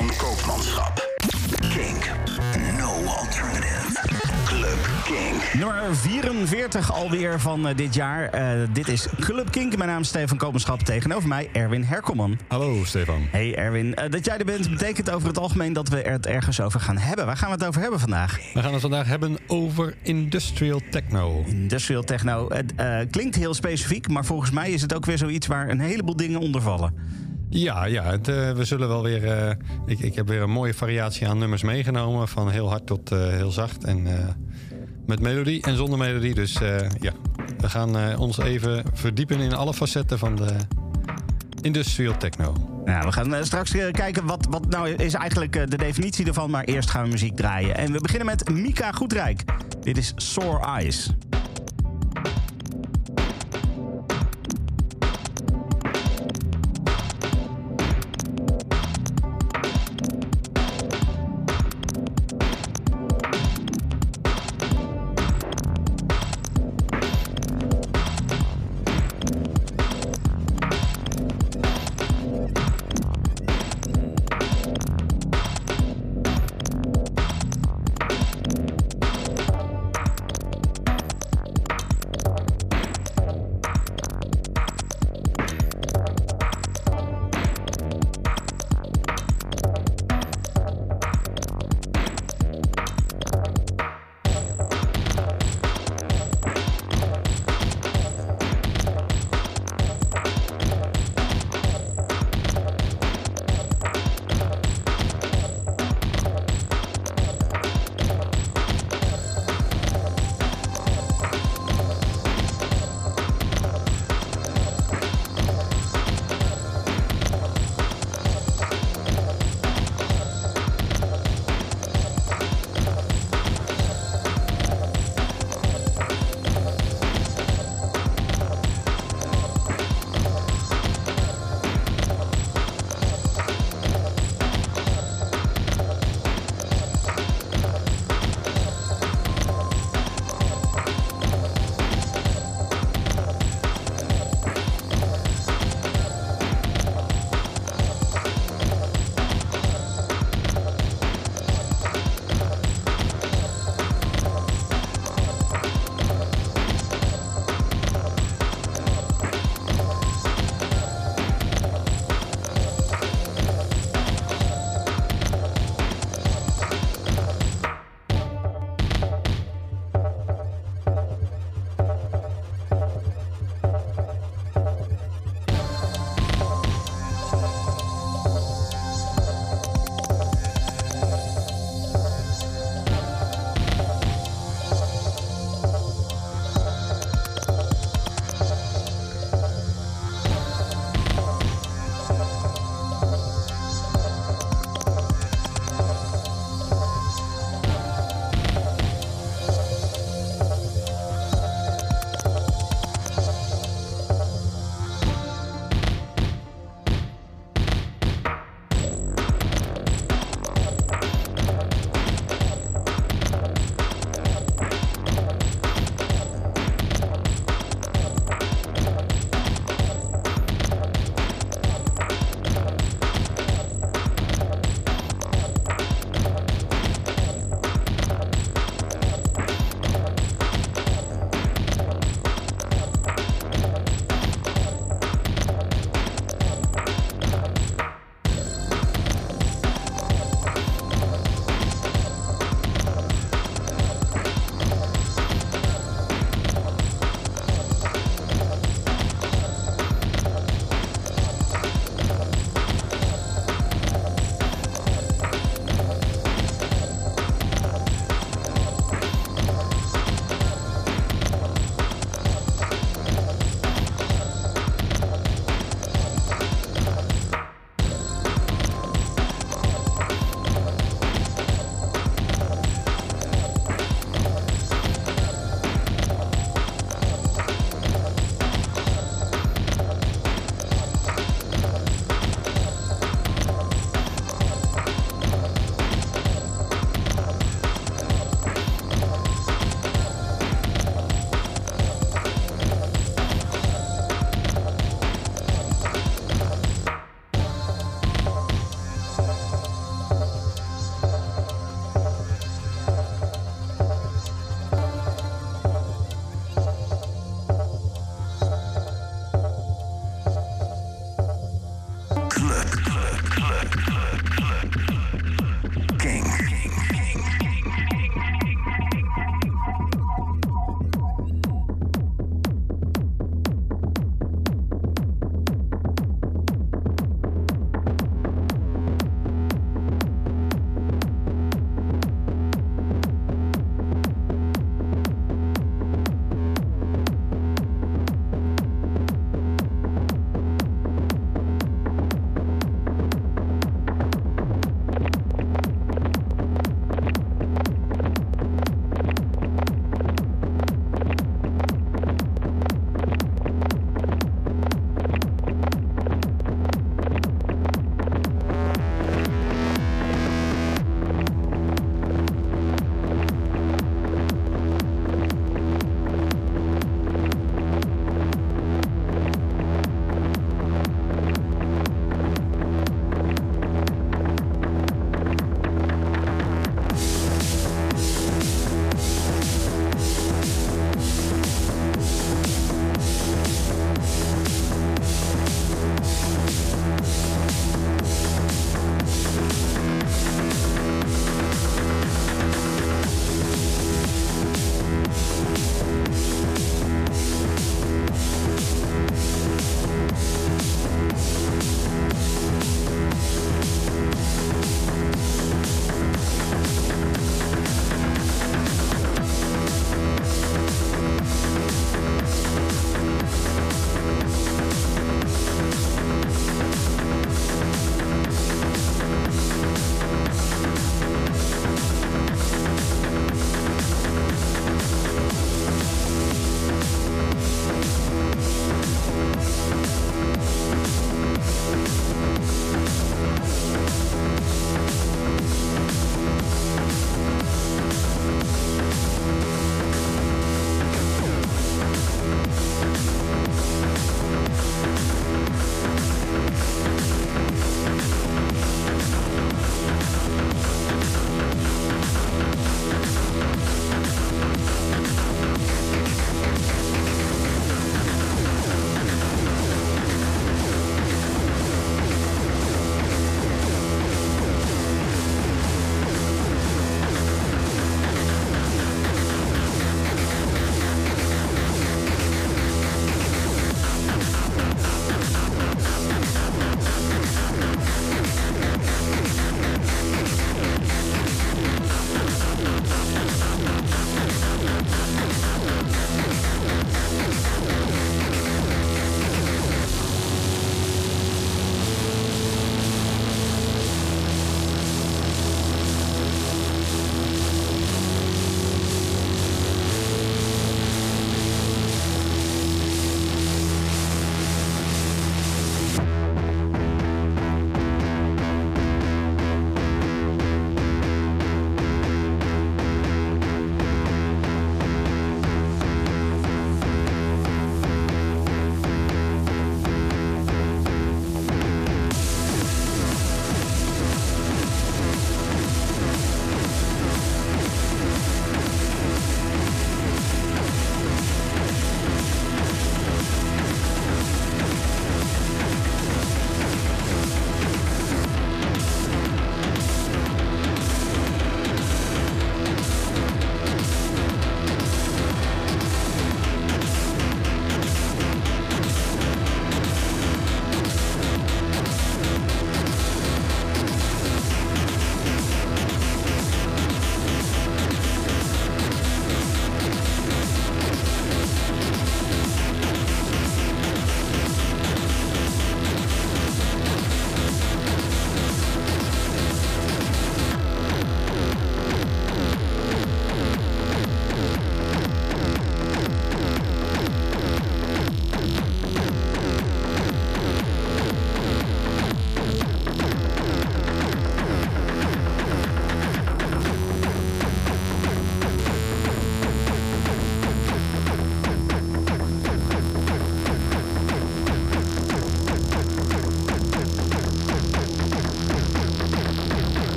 van Koopmanschap. Kink. No alternative. Club Kink. Nummer 44 alweer van eh, dit jaar. Eh, dit is Club Kink. Mijn naam is Stefan Kopenschap. Tegenover mij Erwin Herkomman. Hallo Stefan. Hey Erwin, Eh, dat jij er bent betekent over het algemeen dat we er het ergens over gaan hebben. Waar gaan we het over hebben vandaag? We gaan het vandaag hebben over industrial techno. Industrial techno. Het eh, klinkt heel specifiek, maar volgens mij is het ook weer zoiets waar een heleboel dingen onder vallen. Ja, ja het, eh, we zullen wel weer. eh, ik, ik heb weer een mooie variatie aan nummers meegenomen. Van heel hard tot eh, heel zacht. En met melodie en zonder melodie. Dus ja, we gaan ons even verdiepen in alle facetten van de industrial techno. Nou, we gaan straks kijken wat, wat nou is eigenlijk de definitie ervan. Maar eerst gaan we muziek draaien. En we beginnen met Mika Goedrijk. Dit is Sore Eyes.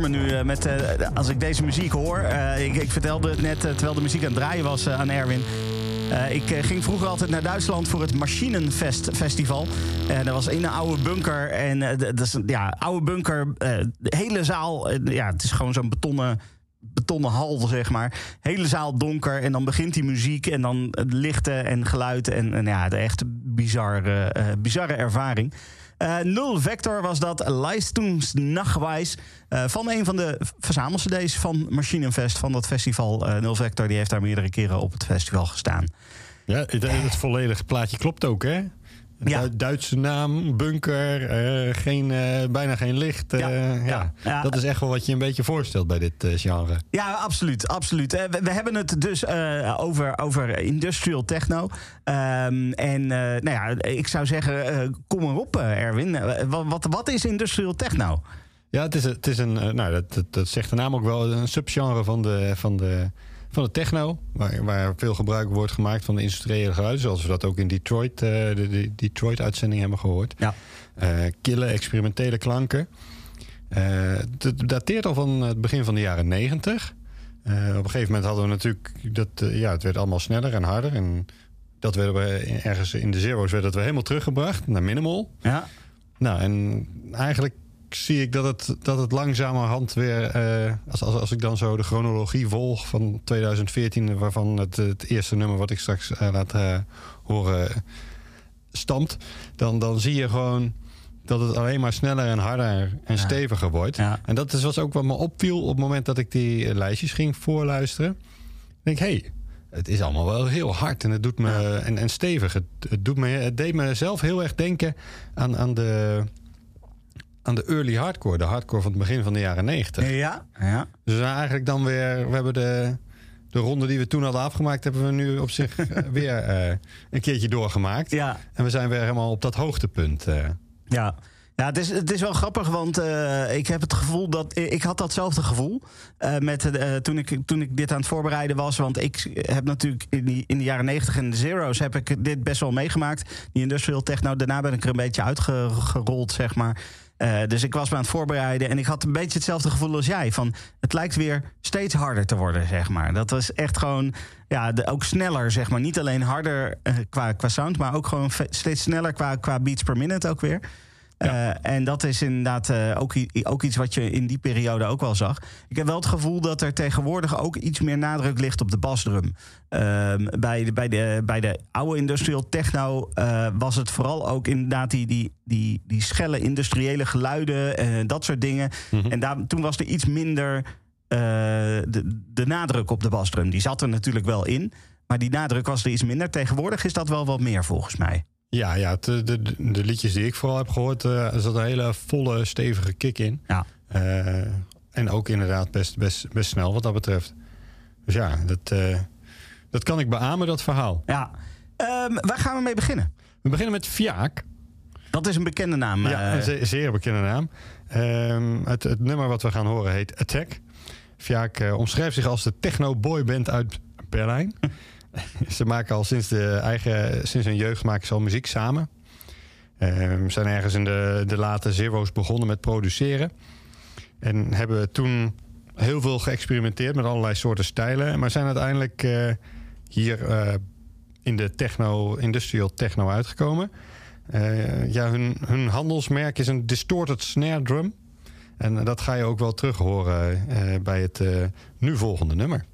Voor me nu. eh, met, eh, als ik deze muziek hoor. Eh, ik, ik vertelde het net terwijl de muziek aan het draaien was aan Erwin. Ik ging vroeger altijd naar Duitsland voor het Maschinenfest Festival. En dat was in een oude bunker. En dat is ja, oude bunker. hele zaal. ja, het is gewoon zo'n betonnen, betonnen hal, zeg maar. Hele zaal donker. En dan begint die muziek. En dan lichten en geluid. En, en ja, de echt bizarre, bizarre ervaring. Eh, Nul Vector was dat Leistungsnachweis eh van een van de verzamel-cd's van Machinenfest van dat festival. Eh Nul Vector die heeft daar meerdere keren op het festival gestaan. Ja, het, het volledige plaatje klopt ook, hè? Ja. Du- Duitse naam, bunker, eh, geen, eh, bijna geen licht. eh, Ja, ja, ja, ja. Dat is echt wel wat je een beetje voorstelt bij dit genre. Ja, absoluut. absoluut. We, we hebben het dus over, over industrial techno. Ehm, en nou ja, ik zou zeggen, kom erop, Erwin. Wat, wat, wat is industrial techno? Ja, het is, het is een, nou, dat, dat, dat zegt de naam ook wel, een subgenre van de, van de, van de techno. Waar, waar veel gebruik wordt gemaakt van de industriële geluiden. Zoals we dat ook in Detroit, eh, de, de Detroit-uitzending hebben gehoord. Ja. Eh, kille, experimentele klanken. Eh, het dateert al van het begin van de jaren negentig. Eh, op een gegeven moment hadden we natuurlijk dat eh, ja, het werd allemaal sneller en harder. En dat werden we ergens in de zero's werd dat weer helemaal teruggebracht naar minimal. Ja, Nou, en eigenlijk zie ik dat het, dat het langzamerhand weer... eh, als, als, als ik dan zo de chronologie volg van 2014... waarvan het, het eerste nummer wat ik straks eh, laat eh, horen stamt... Dan, dan zie je gewoon dat het alleen maar sneller en harder en Ja. steviger wordt. Ja. En dat is was ook wat me opviel op het moment dat ik die lijstjes ging voorluisteren. Ik denk, hé, hey, het is allemaal wel heel hard en het doet me en, en stevig. Het, het, doet me, het deed me zelf heel erg denken aan, aan, de, aan de early hardcore, de hardcore van het begin van de jaren negentig. ja, ja. Dus eigenlijk dan weer, we hebben de, de ronde die we toen hadden afgemaakt, hebben we nu op zich eh, weer eh, een keertje doorgemaakt. ja. En we zijn weer helemaal op dat hoogtepunt. eh. Ja. Ja, het is, het is wel grappig, want ik heb het gevoel dat. Ik had datzelfde gevoel eh, met, toen, ik, toen ik dit aan het voorbereiden was. Want ik heb natuurlijk in, die, in de jaren 90 en de zero's heb ik dit best wel meegemaakt. Die industrial techno. Daarna ben ik er een beetje uitgerold, zeg maar. Eh, dus ik was me aan het voorbereiden en ik had een beetje hetzelfde gevoel als jij. Van het lijkt weer steeds harder te worden, zeg maar. Dat was echt gewoon, ja, ook sneller, zeg maar. Niet alleen harder eh, qua, qua sound, maar ook gewoon steeds sneller qua, qua beats per minute ook weer. Eh, en dat is inderdaad eh, ook, ook iets wat je in die periode ook wel zag. Ik heb wel het gevoel dat er tegenwoordig ook iets meer nadruk ligt op de basdrum. Ehm, bij, de, bij, de, bij de oude industrial techno eh, was het vooral ook inderdaad die, die, die, die schelle industriële geluiden en dat soort dingen. En daar, toen was er iets minder de, de nadruk op de basdrum. Die zat er natuurlijk wel in, maar die nadruk was er iets minder. Tegenwoordig is dat wel wat meer volgens mij. Ja, ja het, de, de, de liedjes die ik vooral heb gehoord, eh, er zat een hele volle, stevige kick in. Ja. Eh, en ook inderdaad best, best, best snel wat dat betreft. Dus ja, dat, eh, dat kan ik beamen, dat verhaal. Ja. Ehm, waar gaan we mee beginnen? We beginnen met Fiaak. Dat is een bekende naam. ja, eh, een ze- zeer bekende naam. Ehm, het, het nummer wat we gaan horen heet Attack. Fiaak eh, omschrijft zich als de techno-boyband uit Berlijn. ze maken al sinds, de eigen, sinds hun jeugd maken ze al muziek samen. Ehm, zijn ergens in de, de late zero's begonnen met produceren. En hebben toen heel veel geëxperimenteerd met allerlei soorten stijlen. Maar zijn uiteindelijk eh, hier eh, in de techno, industrial techno uitgekomen. Eh, ja, hun, hun handelsmerk is een distorted snare drum. En dat ga je ook wel terug horen bij het nu volgende nummer.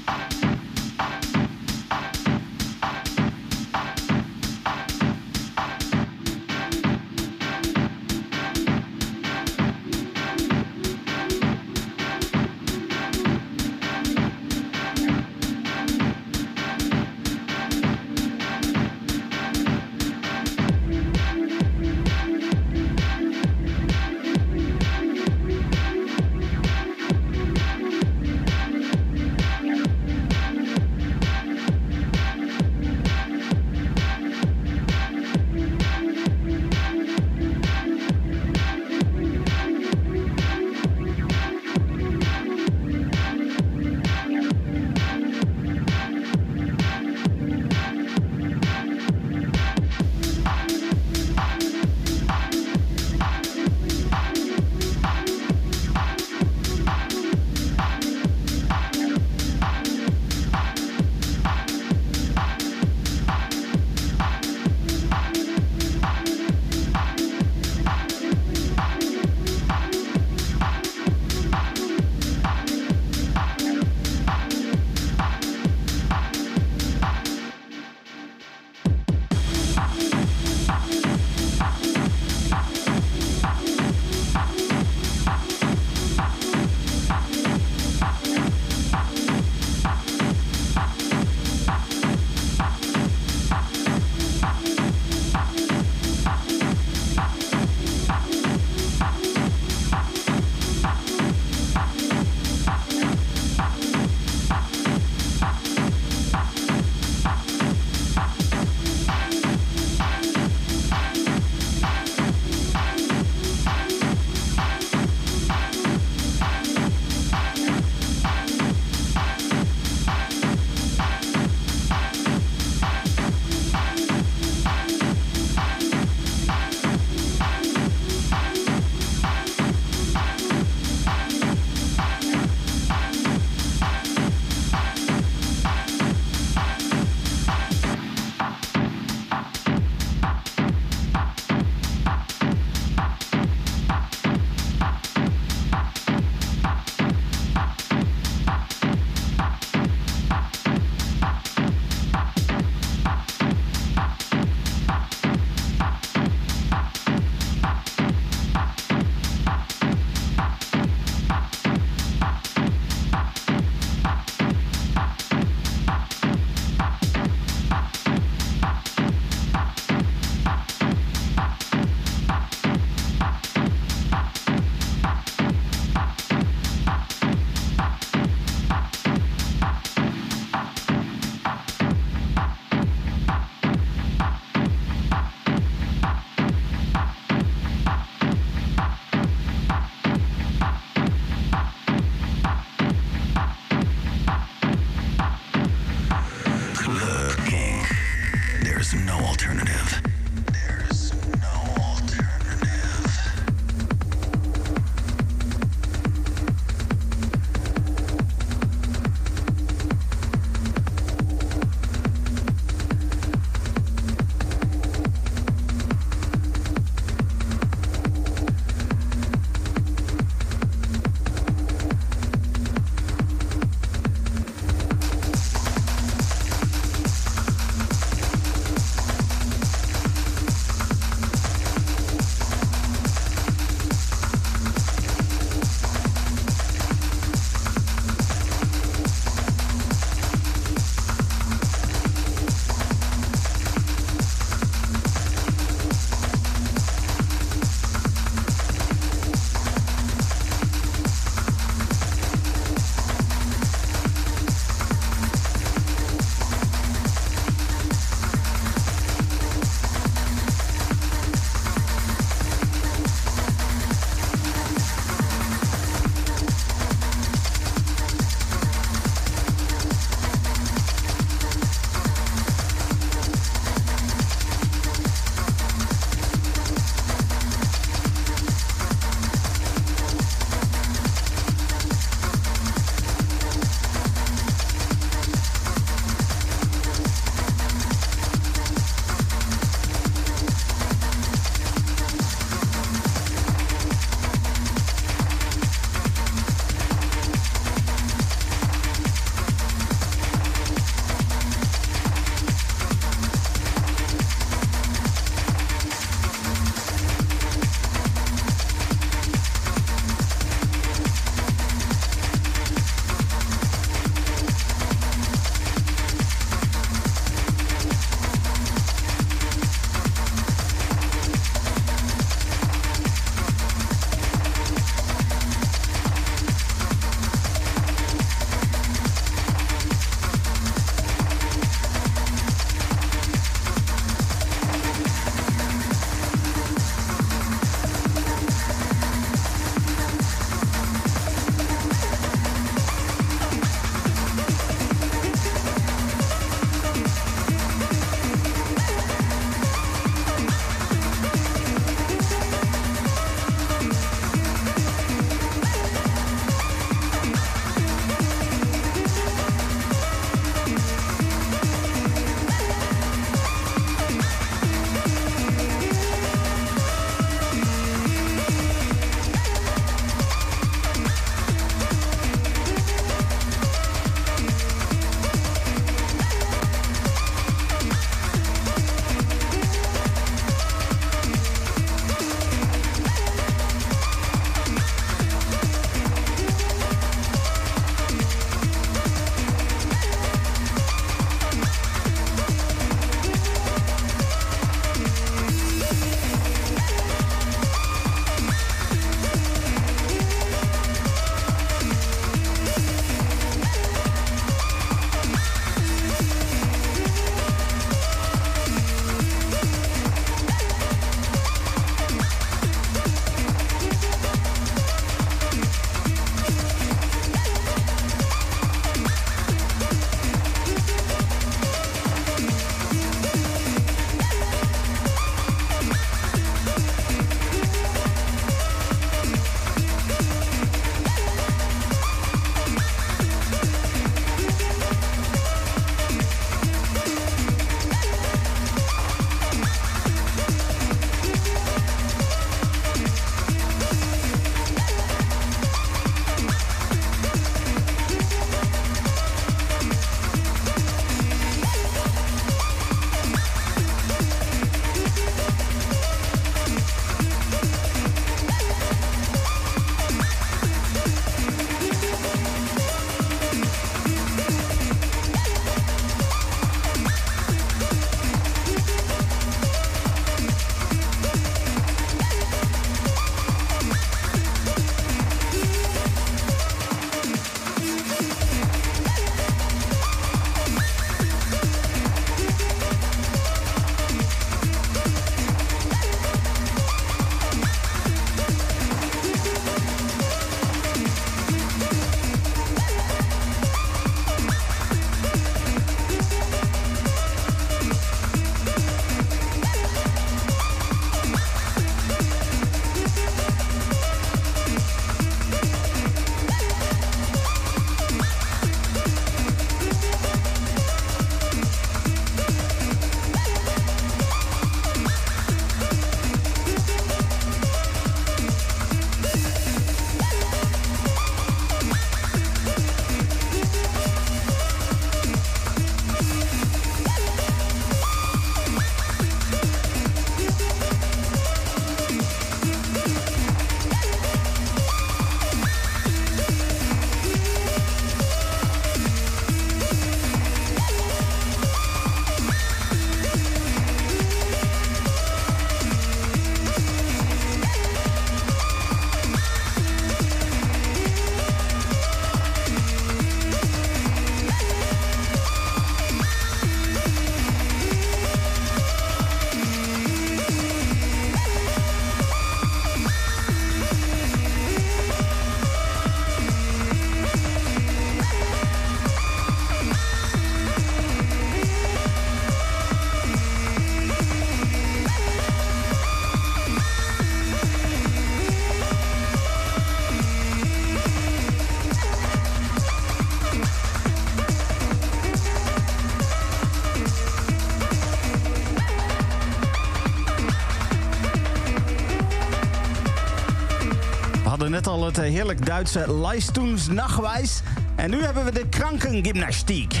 Het eh, heerlijk Duitse Leistungsnachweis. En nu hebben we de krankengymnastiek.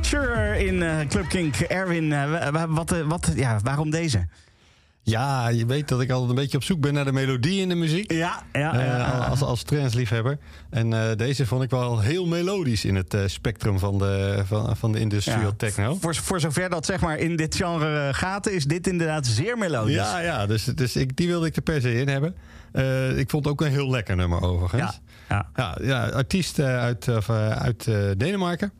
Sure, in uh, Club Kink. Erwin, uh, wat, wat, ja, waarom deze? Ja, je weet dat ik altijd een beetje op zoek ben naar de melodie in de muziek. Ja, ja. Uh, als, als trendsliefhebber. En uh, deze vond ik wel heel melodisch in het uh, spectrum van de, van, van de industrial ja. techno. Voor, voor zover dat zeg maar in dit genre gaat, is dit inderdaad zeer melodisch. Ja, ja dus, dus ik, die wilde ik er per se in hebben. ik vond het ook een heel lekker nummer overigens. Ja, ja. ja, ja artiest uit, uit Denemarken.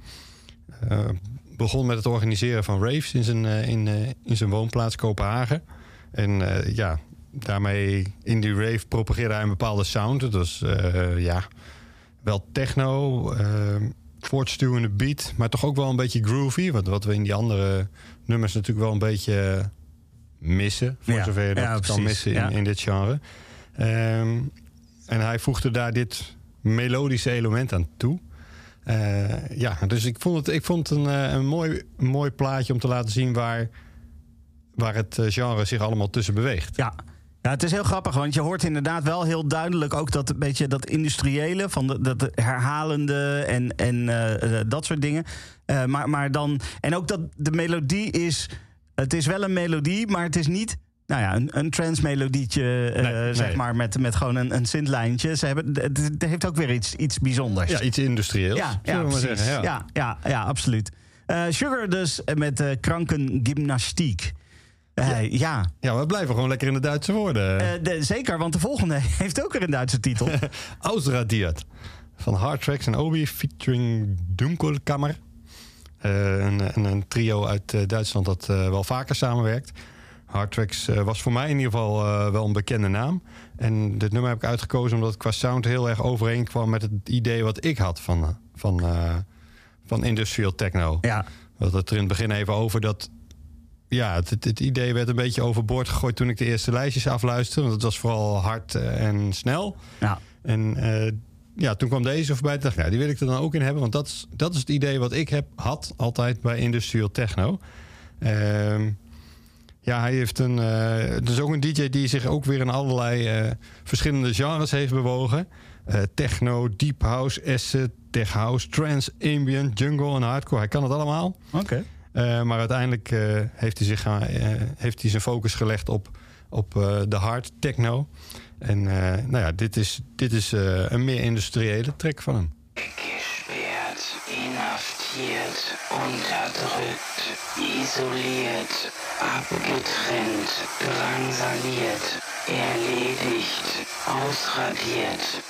begon met het organiseren van raves in zijn, in, in zijn woonplaats Kopenhagen. En uh, ja, daarmee in die rave propageerde hij een bepaalde sound. Dat was uh, ja, wel techno, uh, voortstuwende beat, maar toch ook wel een beetje groovy. Wat, wat we in die andere nummers natuurlijk wel een beetje missen. Voor ja, zover je dat ja, kan missen in, ja. in dit genre. Um, en hij voegde daar dit melodische element aan toe. Uh, ja, dus ik vond het, ik vond het een, een, mooi, een mooi plaatje om te laten zien waar waar het genre zich allemaal tussen beweegt. Ja. Ja, het is heel grappig, want je hoort inderdaad wel heel duidelijk ook dat beetje dat industriële, van de, dat herhalende en, en uh, dat soort dingen. Uh, maar, maar dan, en ook dat de melodie is, het is wel een melodie, maar het is niet nou ja, een, een trance-melodietje, uh, nee, zeg nee. maar, met, met gewoon een, een synthlijntje. Ze hebben, het, het, heeft ook weer iets, iets bijzonders. Ja, iets industrieels. Ja, ja, precies. Ja. ja. Ja, ja, absoluut. Uh, Sugar dus met uh, krankengymnastiek. Uh, ja. ja, we blijven gewoon lekker in de Duitse woorden. Uh, de, zeker, want de volgende heeft ook weer een Duitse titel. Ausradiert. Van Hard Tracks en Obi featuring Dunkelkammer. Uh, een, een, een, trio uit Duitsland dat wel vaker samenwerkt. Hard Tracks was voor mij in ieder geval wel een bekende naam. En dit nummer heb ik uitgekozen omdat het qua sound heel erg overeenkwam met het idee wat ik had van, van, van industrial techno. Ja. We hadden het er in het begin even over dat ja, het, het, het, idee werd een beetje overboord gegooid toen ik de eerste lijstjes afluisterde. Want het was vooral hard en snel. Ja. En uh, ja, toen kwam deze voorbij. dacht nou, die wil ik er dan ook in hebben. Want dat is, dat is het idee wat ik heb, had altijd bij industrial techno. Uh, ja, hij heeft een. Uh, het is ook een DJ die zich ook weer in allerlei verschillende genres heeft bewogen. techno, deep house, acid, tech house, trance, ambient, jungle en hardcore. Hij kan het allemaal. Oké. Okay. Uh, maar uiteindelijk uh, heeft, hij zich, uh, heeft hij zijn focus gelegd op, op de hard techno. En nou ja, dit is, dit is een meer industriële track van hem. Gesperrt, inhaftiert, unterdrückt, isoliert, abgetrennt, drangsaliert, erledigt, ausradiert.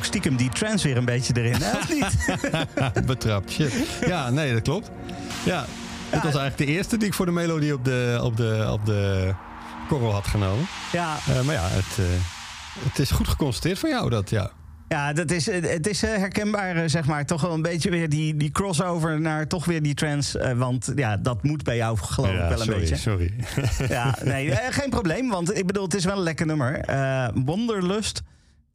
Ook stiekem die trance weer een beetje erin, hè? Of niet? Betrapt, shit. Ja, nee, dat klopt. Ja, dit was eigenlijk de eerste die ik voor de melodie op de, op de, op de korrel had genomen. Ja, Eh, maar ja, het, eh, het is goed geconstateerd van jou dat, ja. ja dat is, het is eh, herkenbaar, zeg maar. Toch wel een beetje weer die, die crossover naar toch weer die eh, want ja, dat moet bij jou geloof ik ja wel een sorry, beetje. sorry. Ja, nee, geen probleem. Want ik bedoel, het is wel een lekker nummer. Wonderlust.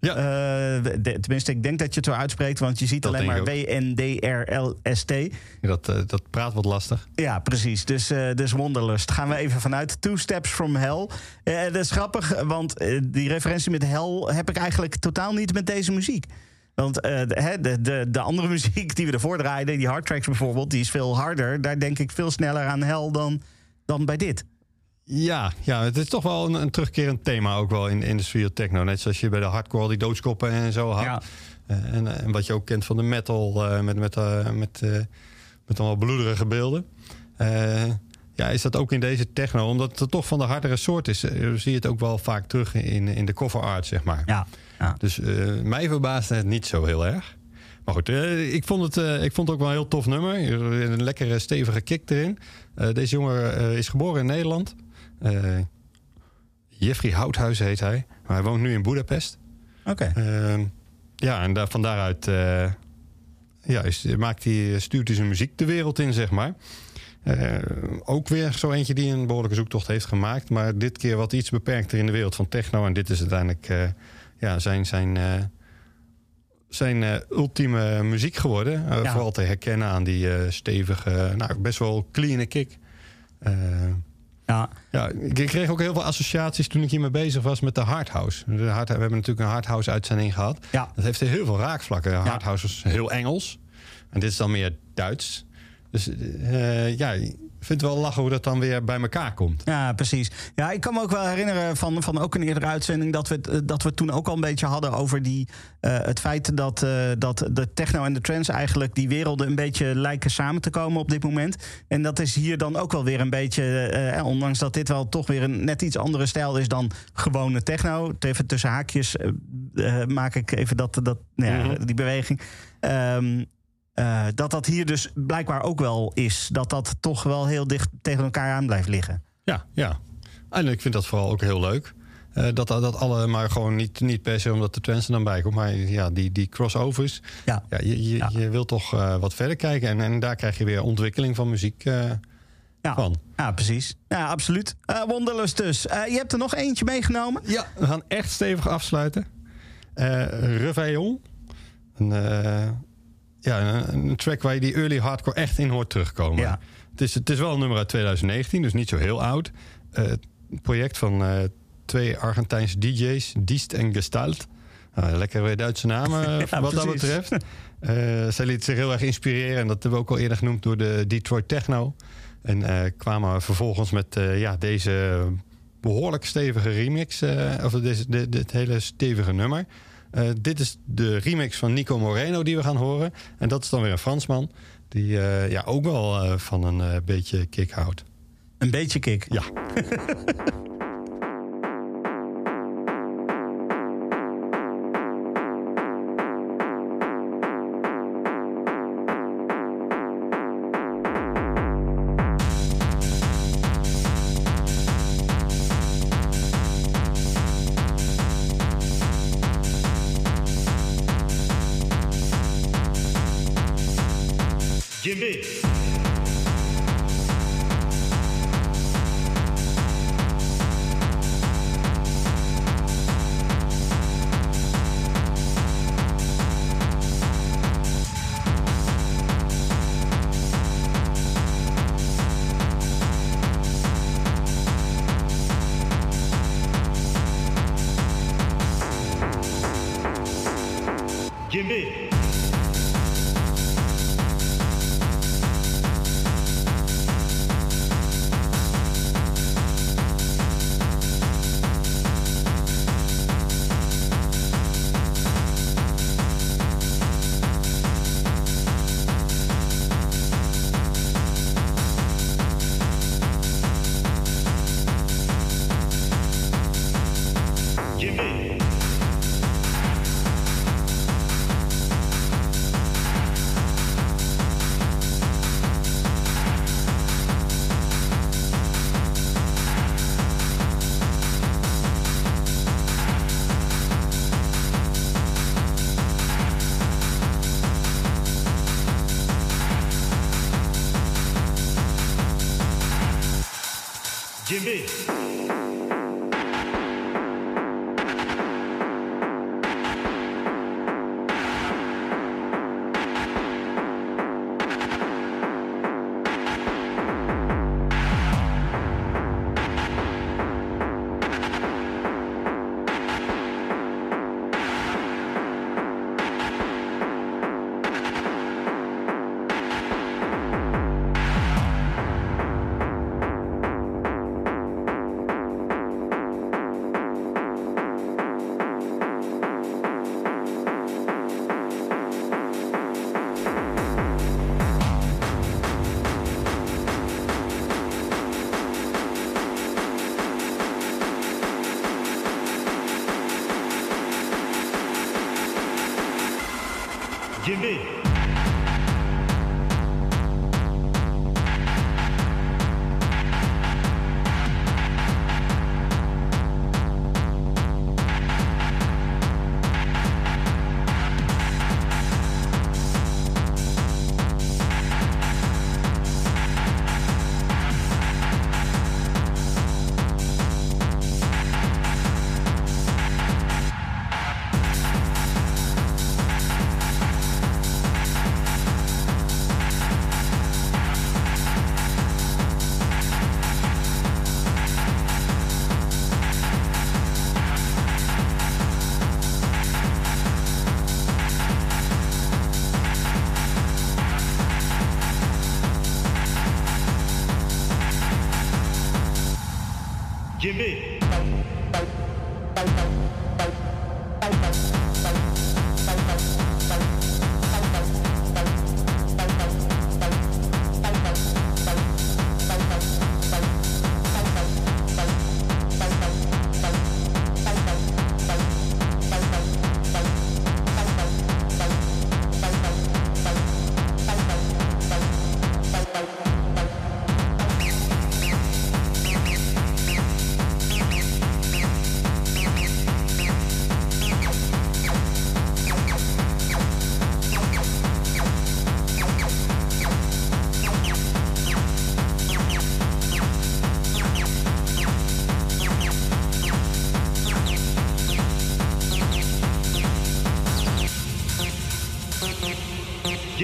Ja. Eh, de- tenminste, ik denk dat je het zo uitspreekt, want je ziet Dat alleen maar denk W-N-D-R-L-S-T. dat, eh, dat praat wat lastig. Ja, precies. Dus, eh, dus Wonderlust. Gaan we even vanuit. Two Steps from Hell. Eh, dat is grappig, want eh, die referentie met hell heb ik eigenlijk totaal niet met deze muziek. Want eh, de, de, de, de andere muziek die we ervoor draaiden, die hard tracks bijvoorbeeld, die is veel harder. Daar denk ik veel sneller aan hell dan, dan bij dit. Ja, ja, het is toch wel een, een terugkerend thema ook wel in de industrial techno. Net zoals je bij de hardcore die doodskoppen en zo had. Ja. Eh, en, en wat je ook kent van de metal eh, met, met, eh, met, met allemaal bloederige beelden. Ja, is dat ook in deze techno? Omdat het toch van de hardere soort is, zie je het ook wel vaak terug in, in de cover art, zeg maar. Ja. ja. Dus mij verbaasde het niet zo heel erg. Maar goed, ik, vond het, ik vond het ook wel een heel tof nummer. Een lekkere stevige kick erin. Deze jongen is geboren in Nederland. Eh, Jeffrey Houthuizen heet hij. Maar hij woont nu in Budapest. Oké. Ehm, ja, en daar, van daaruit eh, ja, is, maakt hij, stuurt hij zijn muziek de wereld in, zeg maar. Eh, ook weer zo eentje die een behoorlijke zoektocht heeft gemaakt. Maar dit keer wat iets beperkter in de wereld van techno. En dit is uiteindelijk ja, zijn, zijn, zijn ultieme muziek geworden. Ja. Vooral te herkennen aan die stevige, nou, best wel clean kick. Ja. ja, ik kreeg ook heel veel associaties toen ik hiermee bezig was met de hardhouse. De hard, we hebben natuurlijk een hardhouse uitzending gehad. Ja. Dat heeft heel veel raakvlakken. Hardhouse is heel Engels. En dit is dan meer Duits. Dus eh, ja, vind het wel lachen hoe dat dan weer bij elkaar komt. Ja, precies. Ja, ik kan me ook wel herinneren van, van ook een eerdere uitzending dat we, het, eh, dat we het toen ook al een beetje hadden over die, eh, het feit dat, eh, dat de techno en de trance eigenlijk die werelden een beetje lijken samen te komen op dit moment. En dat is hier dan ook wel weer een beetje, eh, ondanks dat dit wel toch weer een net iets andere stijl is dan gewone techno. Even tussen haakjes maak ik even dat, dat, nou ja, Mhm. die beweging. Ehm, eh, dat dat hier dus blijkbaar ook wel is. Dat dat toch wel heel dicht tegen elkaar aan blijft liggen. Ja, ja. En ik vind dat vooral ook heel leuk. Eh, dat, dat alle, maar gewoon niet, niet per se omdat de trends er dan bij komt. Maar ja, die, die crossovers. Ja. Ja, je, je, Ja. je wilt toch eh, wat verder kijken. En, en daar krijg je weer ontwikkeling van muziek Ja, van. ja precies. Ja, absoluut. Wonderlust dus. Je hebt er nog eentje meegenomen. Ja, we gaan echt stevig afsluiten. Eh Réveillon. Een, ja, een, track waar je die early hardcore echt in hoort terugkomen. Ja. Het, is, het is wel een nummer uit 2019, dus niet zo heel oud. Het project van eh, twee Argentijnse DJ's, Diest en Gestalt. Nou, lekker weer Duitse namen eh, Ja, wat dat betreft. Eh zij liet zich heel erg inspireren. En dat hebben we ook al eerder genoemd door de Detroit Techno. En kwamen vervolgens met ja, deze behoorlijk stevige remix. of deze, dit, dit hele stevige nummer. Eh, dit is de remix van Nico Moreno die we gaan horen. En dat is dan weer een Fransman. Die eh, ja, ook wel eh, van een beetje kick houdt. Een beetje kick. Ja.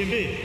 Jimmy.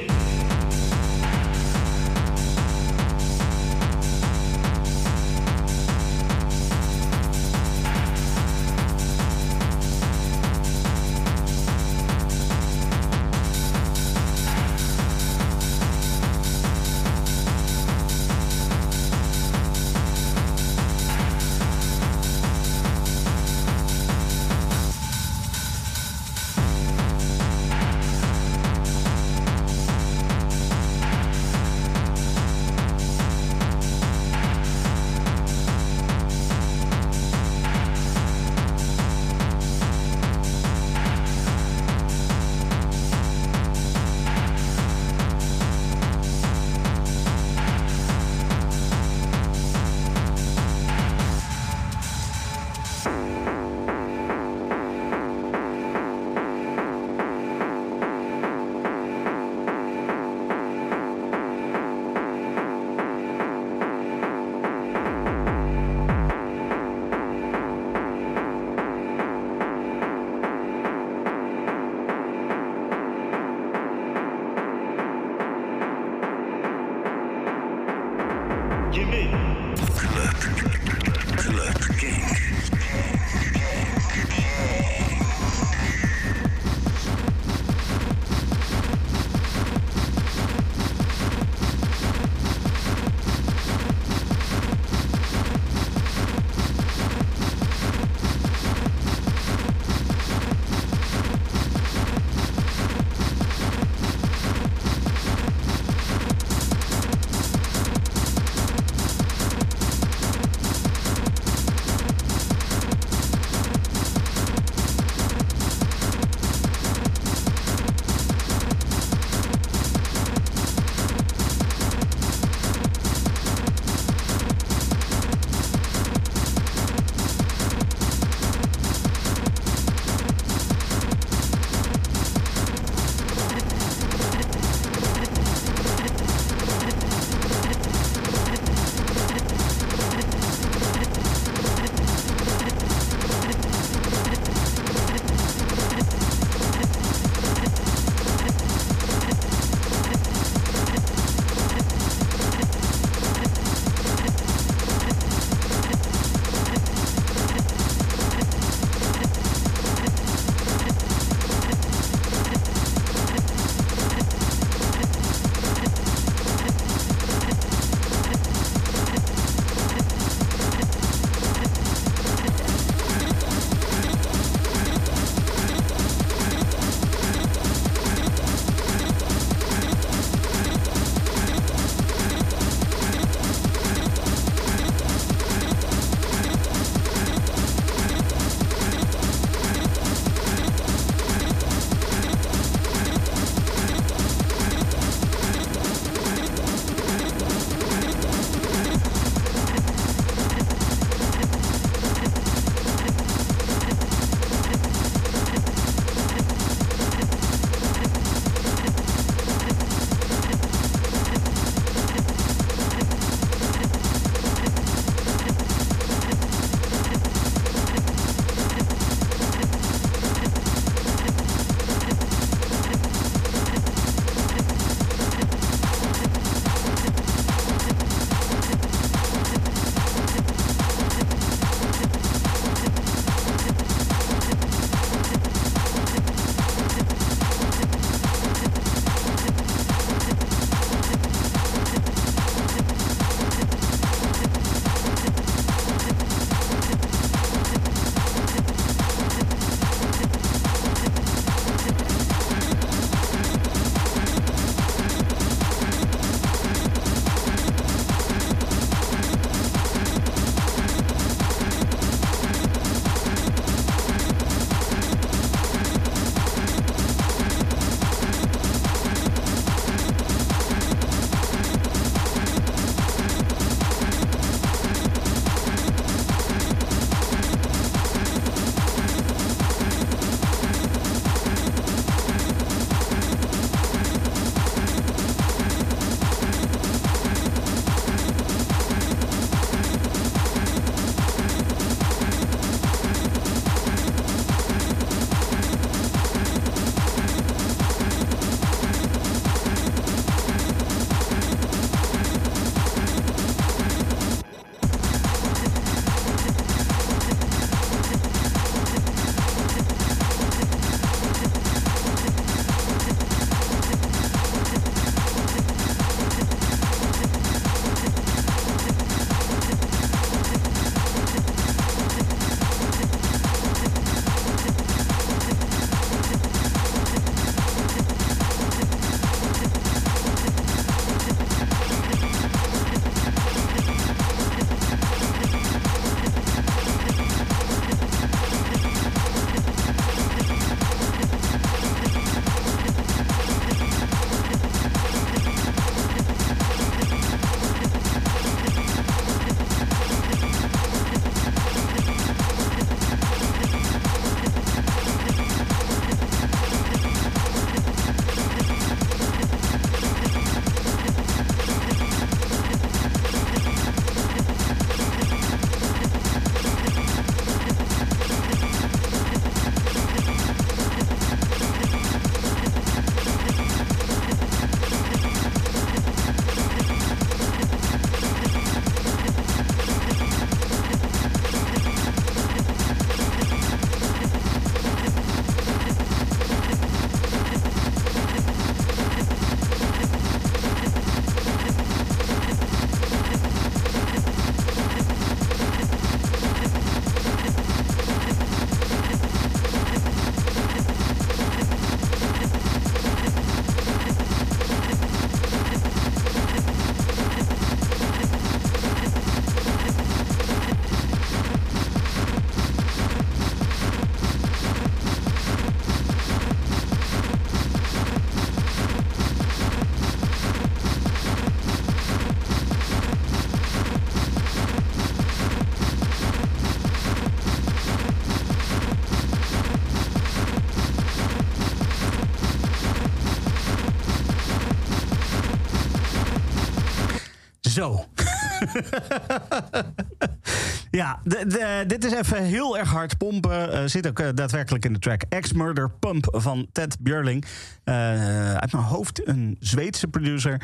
ja, de- dit is even heel erg hard pompen. Eh, zit ook eh, daadwerkelijk in de track Ex-Murder Pump van Ted Björling. Eh, uit mijn hoofd een Zweedse producer...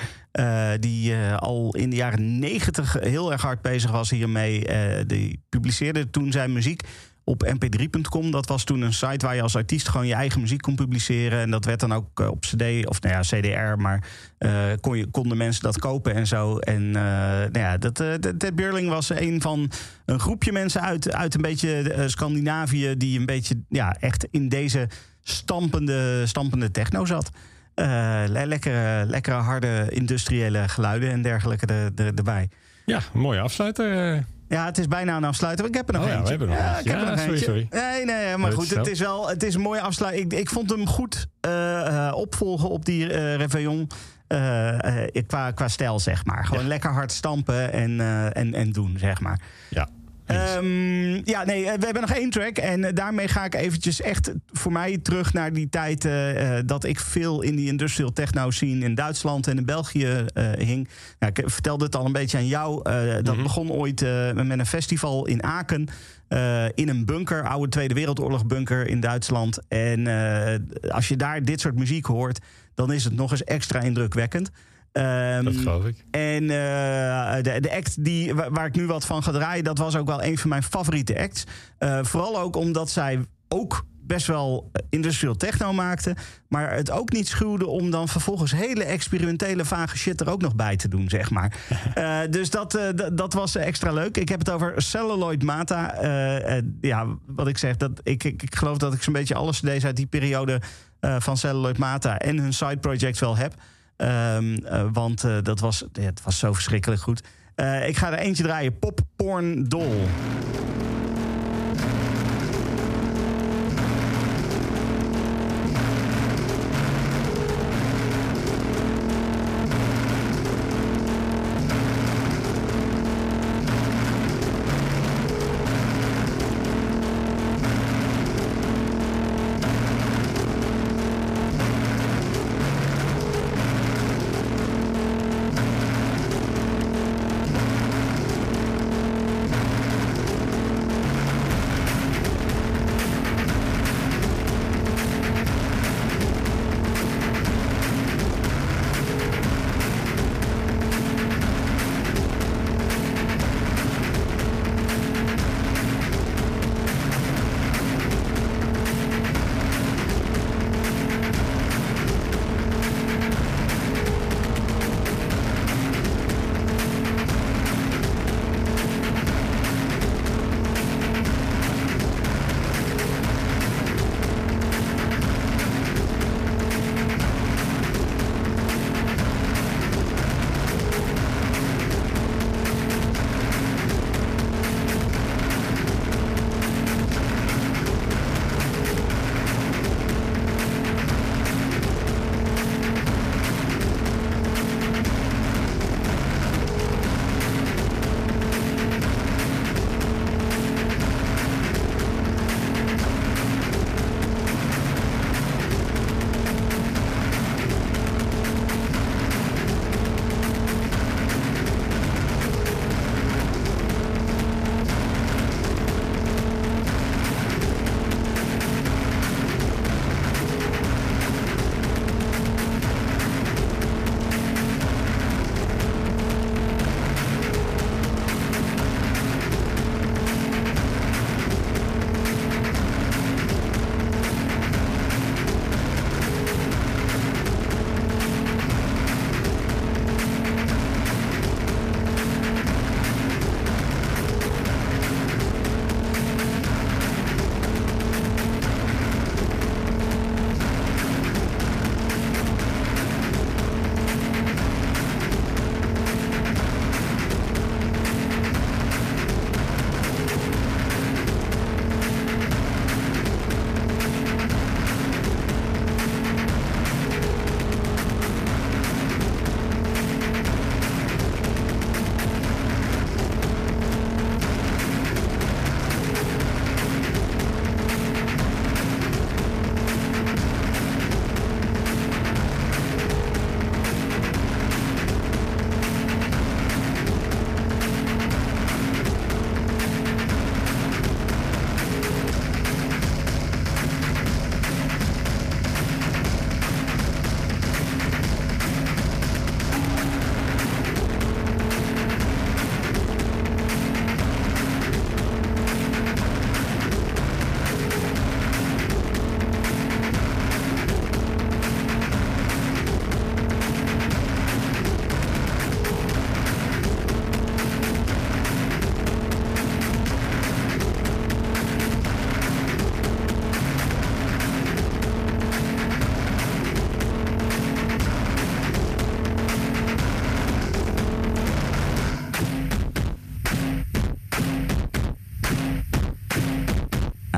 die al in de jaren negentig heel erg hard bezig was hiermee. Die publiceerde toen zijn muziek op mp3.com. Dat was toen een site waar je als artiest gewoon je eigen muziek kon publiceren. En dat werd dan ook eh, op CD, of nou ja, CDR, maar eh, kon je, konden mensen dat kopen en zo. En eh, nou ja, dat, Björling was een van een groepje mensen uit, uit een beetje Scandinavië... die een beetje ja, echt in deze stampende, stampende techno zat. Le- lekkere, lekkere, harde industriële geluiden en dergelijke er, er- erbij. Ja, mooie afsluiter. Ja, het is bijna een afsluiter. Ik heb er nog Oh ja, we eentje. hebben nog ja, eentje. ik heb er nog sorry, eentje. sorry. Nee, nee, maar goed, het is wel het is een mooie afsluiting. Ik, ik vond hem goed eh, eh, opvolgen op die Réveillon. eh, eh, qua, qua stijl, zeg maar. Gewoon lekker hard stampen en, en, en doen, zeg maar. Ja. Ehm, ja, nee, eh, we hebben nog één track. En eh, daarmee ga ik eventjes echt voor mij terug naar die tijd... eh, dat ik veel in die industrial techno scene in Duitsland en in België hing. Ik vertelde het al een beetje aan jou. dat Mhm. begon ooit met een festival in Aken. in een bunker, oude Tweede Wereldoorlog bunker in Duitsland. En als je daar dit soort muziek hoort... dan is het nog eens extra indrukwekkend. Ehm, dat geloof ik. en eh, de, de act die, wa- waar ik nu wat van ga draaien, dat was ook wel een van mijn favoriete acts. Eh, vooral ook omdat zij ook best wel eh, industrial techno maakten. Maar het ook niet schuwde om dan vervolgens hele experimentele vage shit er ook nog bij te doen, zeg maar. Dus dat, dat was extra leuk. Ik heb het over Celluloid Mata. Ja, wat ik zeg, dat, ik, ik, ik geloof dat ik zo'n beetje alle cd's uit die periode van Celluloid Mata en hun side projects wel heb. Ehm, eh, want eh, dat was, het was zo verschrikkelijk goed. Eh, ik ga er eentje draaien. Pop Porn Doll.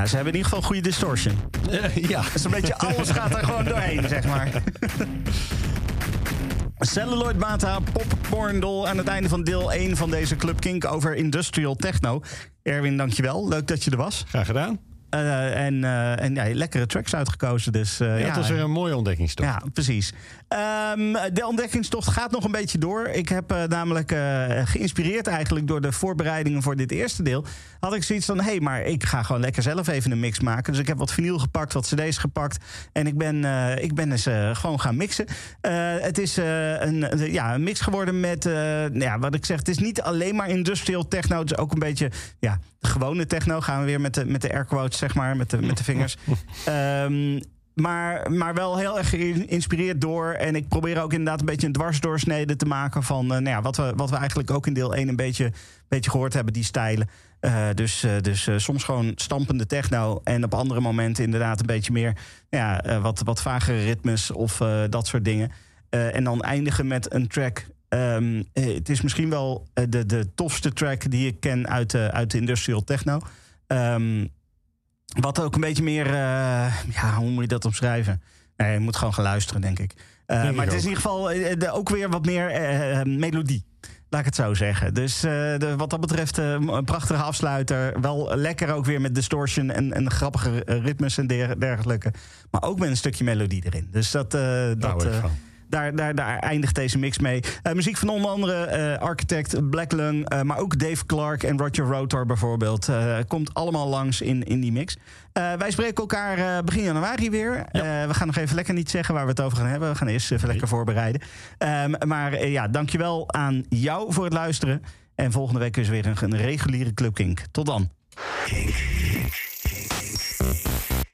Nou, ze hebben in ieder geval goede distortion. ja. Dus een beetje alles gaat er gewoon doorheen, zeg maar. Celluloid Mata, Popcorn Doll aan het einde van deel 1 van deze Club Kink over industrial techno. Erwin, dankjewel. Leuk dat je er was. Graag gedaan. Eh, en eh, en ja, lekkere tracks uitgekozen. Dus, eh, Ja, het was weer een mooie ontdekkingstocht. ja, precies. Ehm, de ontdekkingstocht gaat nog een beetje door. Ik heb namelijk geïnspireerd eigenlijk door de voorbereidingen voor dit eerste deel. Had ik zoiets van, hé, hey, maar ik ga gewoon lekker zelf even een mix maken. Dus ik heb wat vinyl gepakt, wat cd's gepakt. En ik ben, ik ben eens eh, gewoon gaan mixen. Het is een, ja, een mix geworden met, nou ja, wat ik zeg, het is niet alleen maar industrial techno. Het is ook een beetje, ja, gewone techno. Gaan we weer met de, met de air quotes, zeg maar, met de, met de vingers. Ehm, maar, maar wel heel erg geïnspireerd door. En ik probeer ook inderdaad een beetje een dwarsdoorsnede te maken van eh, nou ja, wat, we, wat we eigenlijk ook in deel 1 een beetje, beetje gehoord hebben, die stijlen. Eh, dus eh, dus soms gewoon stampende techno. En op andere momenten inderdaad een beetje meer ja, eh, wat, wat vagere ritmes of dat soort dingen. En dan eindigen met een track. Ehm, eh, het is misschien wel de, de tofste track die ik ken uit, de uit de industrial techno. Ehm, wat ook een beetje meer, eh, ja, hoe moet je dat omschrijven? Nee, je moet gewoon gaan luisteren, denk ik. Eh, Denk ik maar het is in ieder geval eh, de- ook weer wat meer melodie. Laat ik het zo zeggen. Dus de, wat dat betreft een prachtige afsluiter. Wel lekker ook weer met distortion en, en grappige ritmes en der- dergelijke. Maar ook met een stukje melodie erin. Dus dat, dat. Daar, daar, daar eindigt deze mix mee. Eh, muziek van onder andere eh, Architect, Black Lung, eh, maar ook Dave Clark en Roger Rotor bijvoorbeeld. eh, komt allemaal langs in, in die mix. Eh, wij spreken elkaar eh, begin januari weer. Eh, we gaan nog even lekker niet zeggen waar we het over gaan hebben. We gaan eerst even lekker voorbereiden. Ehm, maar ja, dankjewel aan jou voor het luisteren. En volgende week is weer een, een reguliere Club Kink. Tot dan.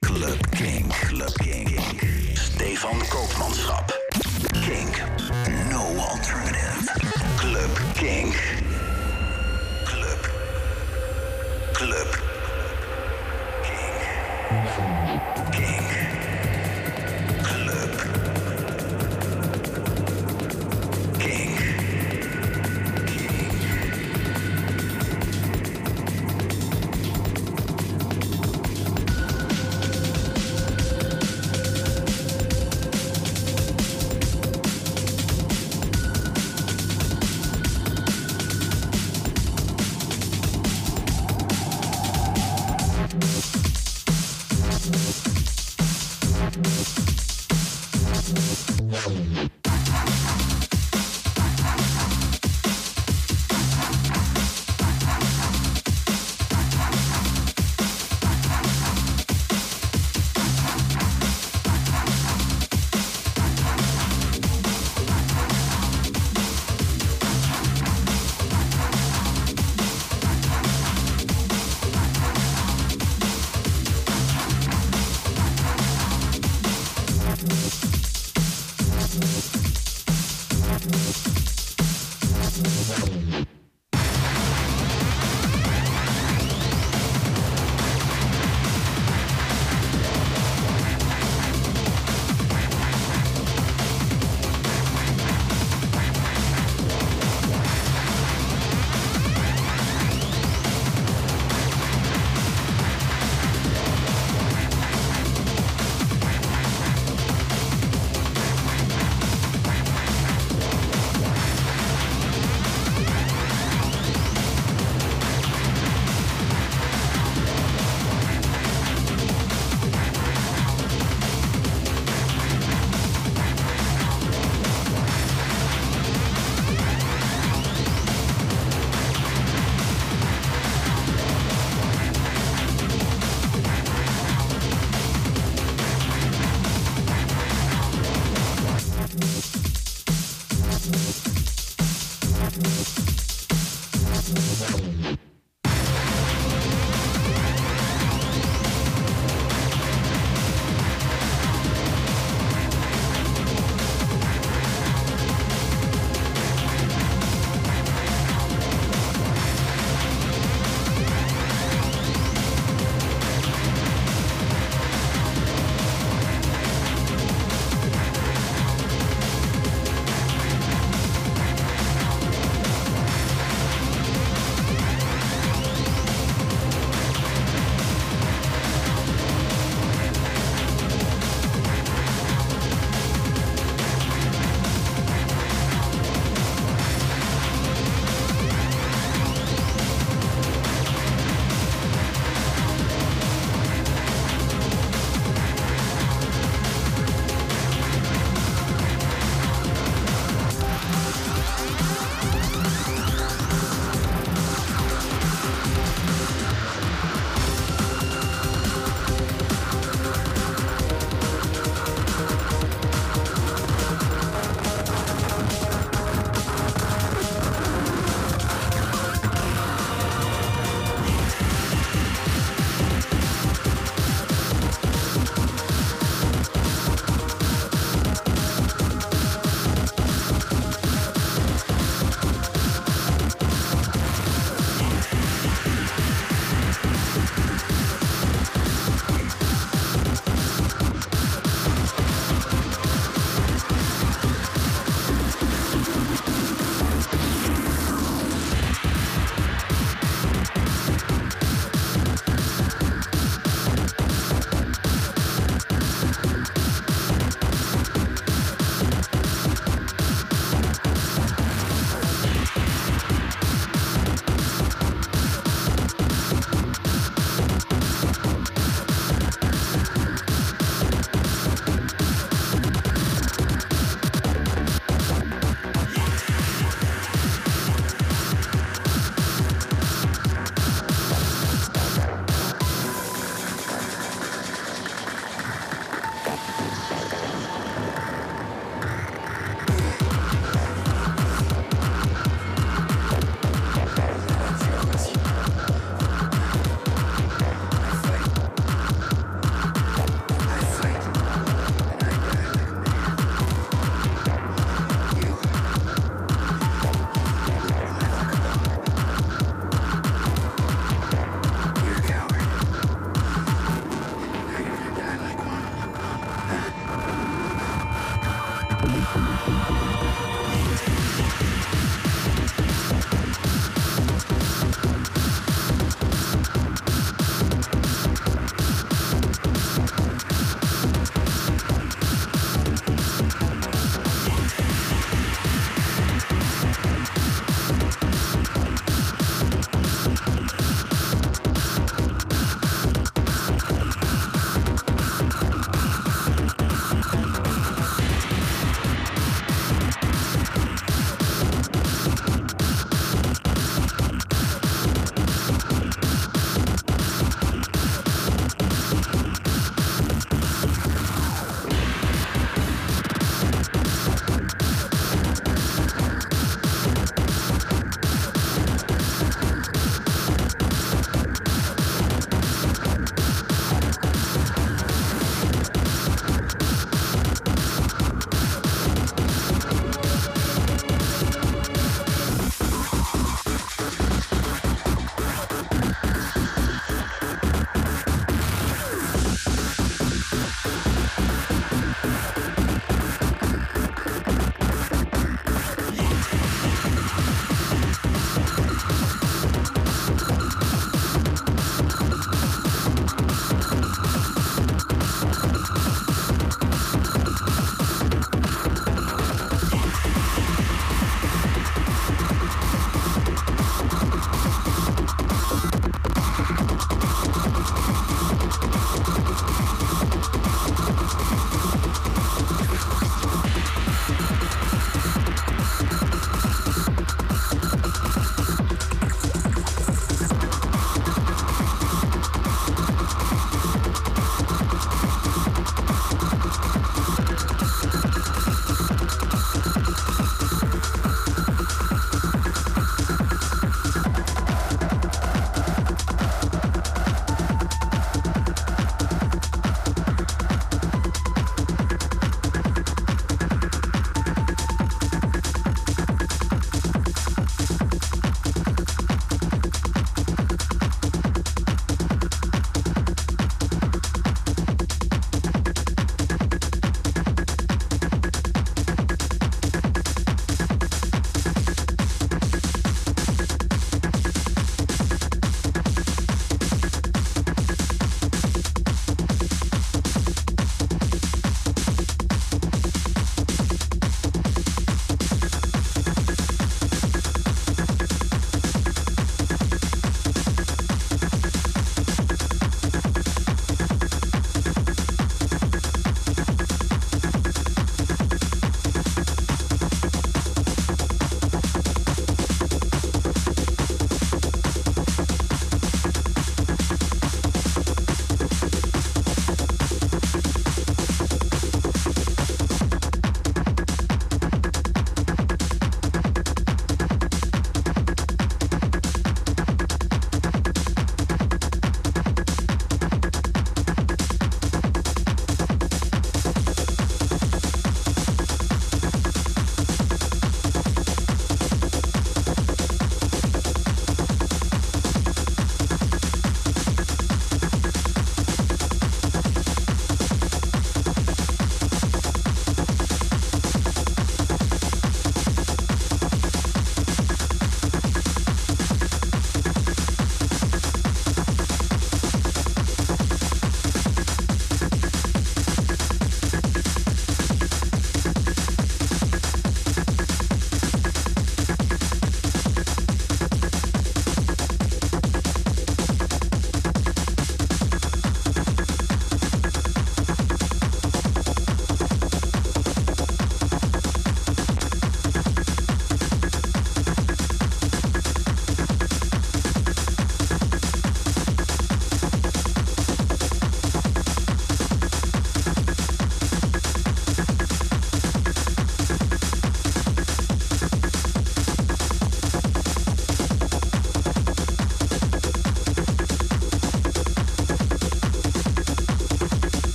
Club King. Club King. Stefan Koopmanschap. King. No alternative. Club King. Club. Club. King.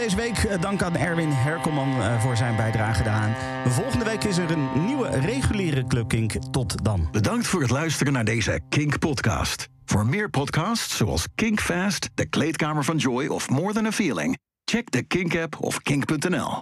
Deze week. Eh, Dank aan Erwin Herkelman eh, voor zijn bijdrage daaraan. Volgende week is er een nieuwe reguliere Club Kink. Tot dan. Bedankt voor het luisteren naar deze Kink-podcast. Voor meer podcasts zoals Kink Fast, De Kleedkamer van Joy of More Than a Feeling... check de Kink-app of kink.nl.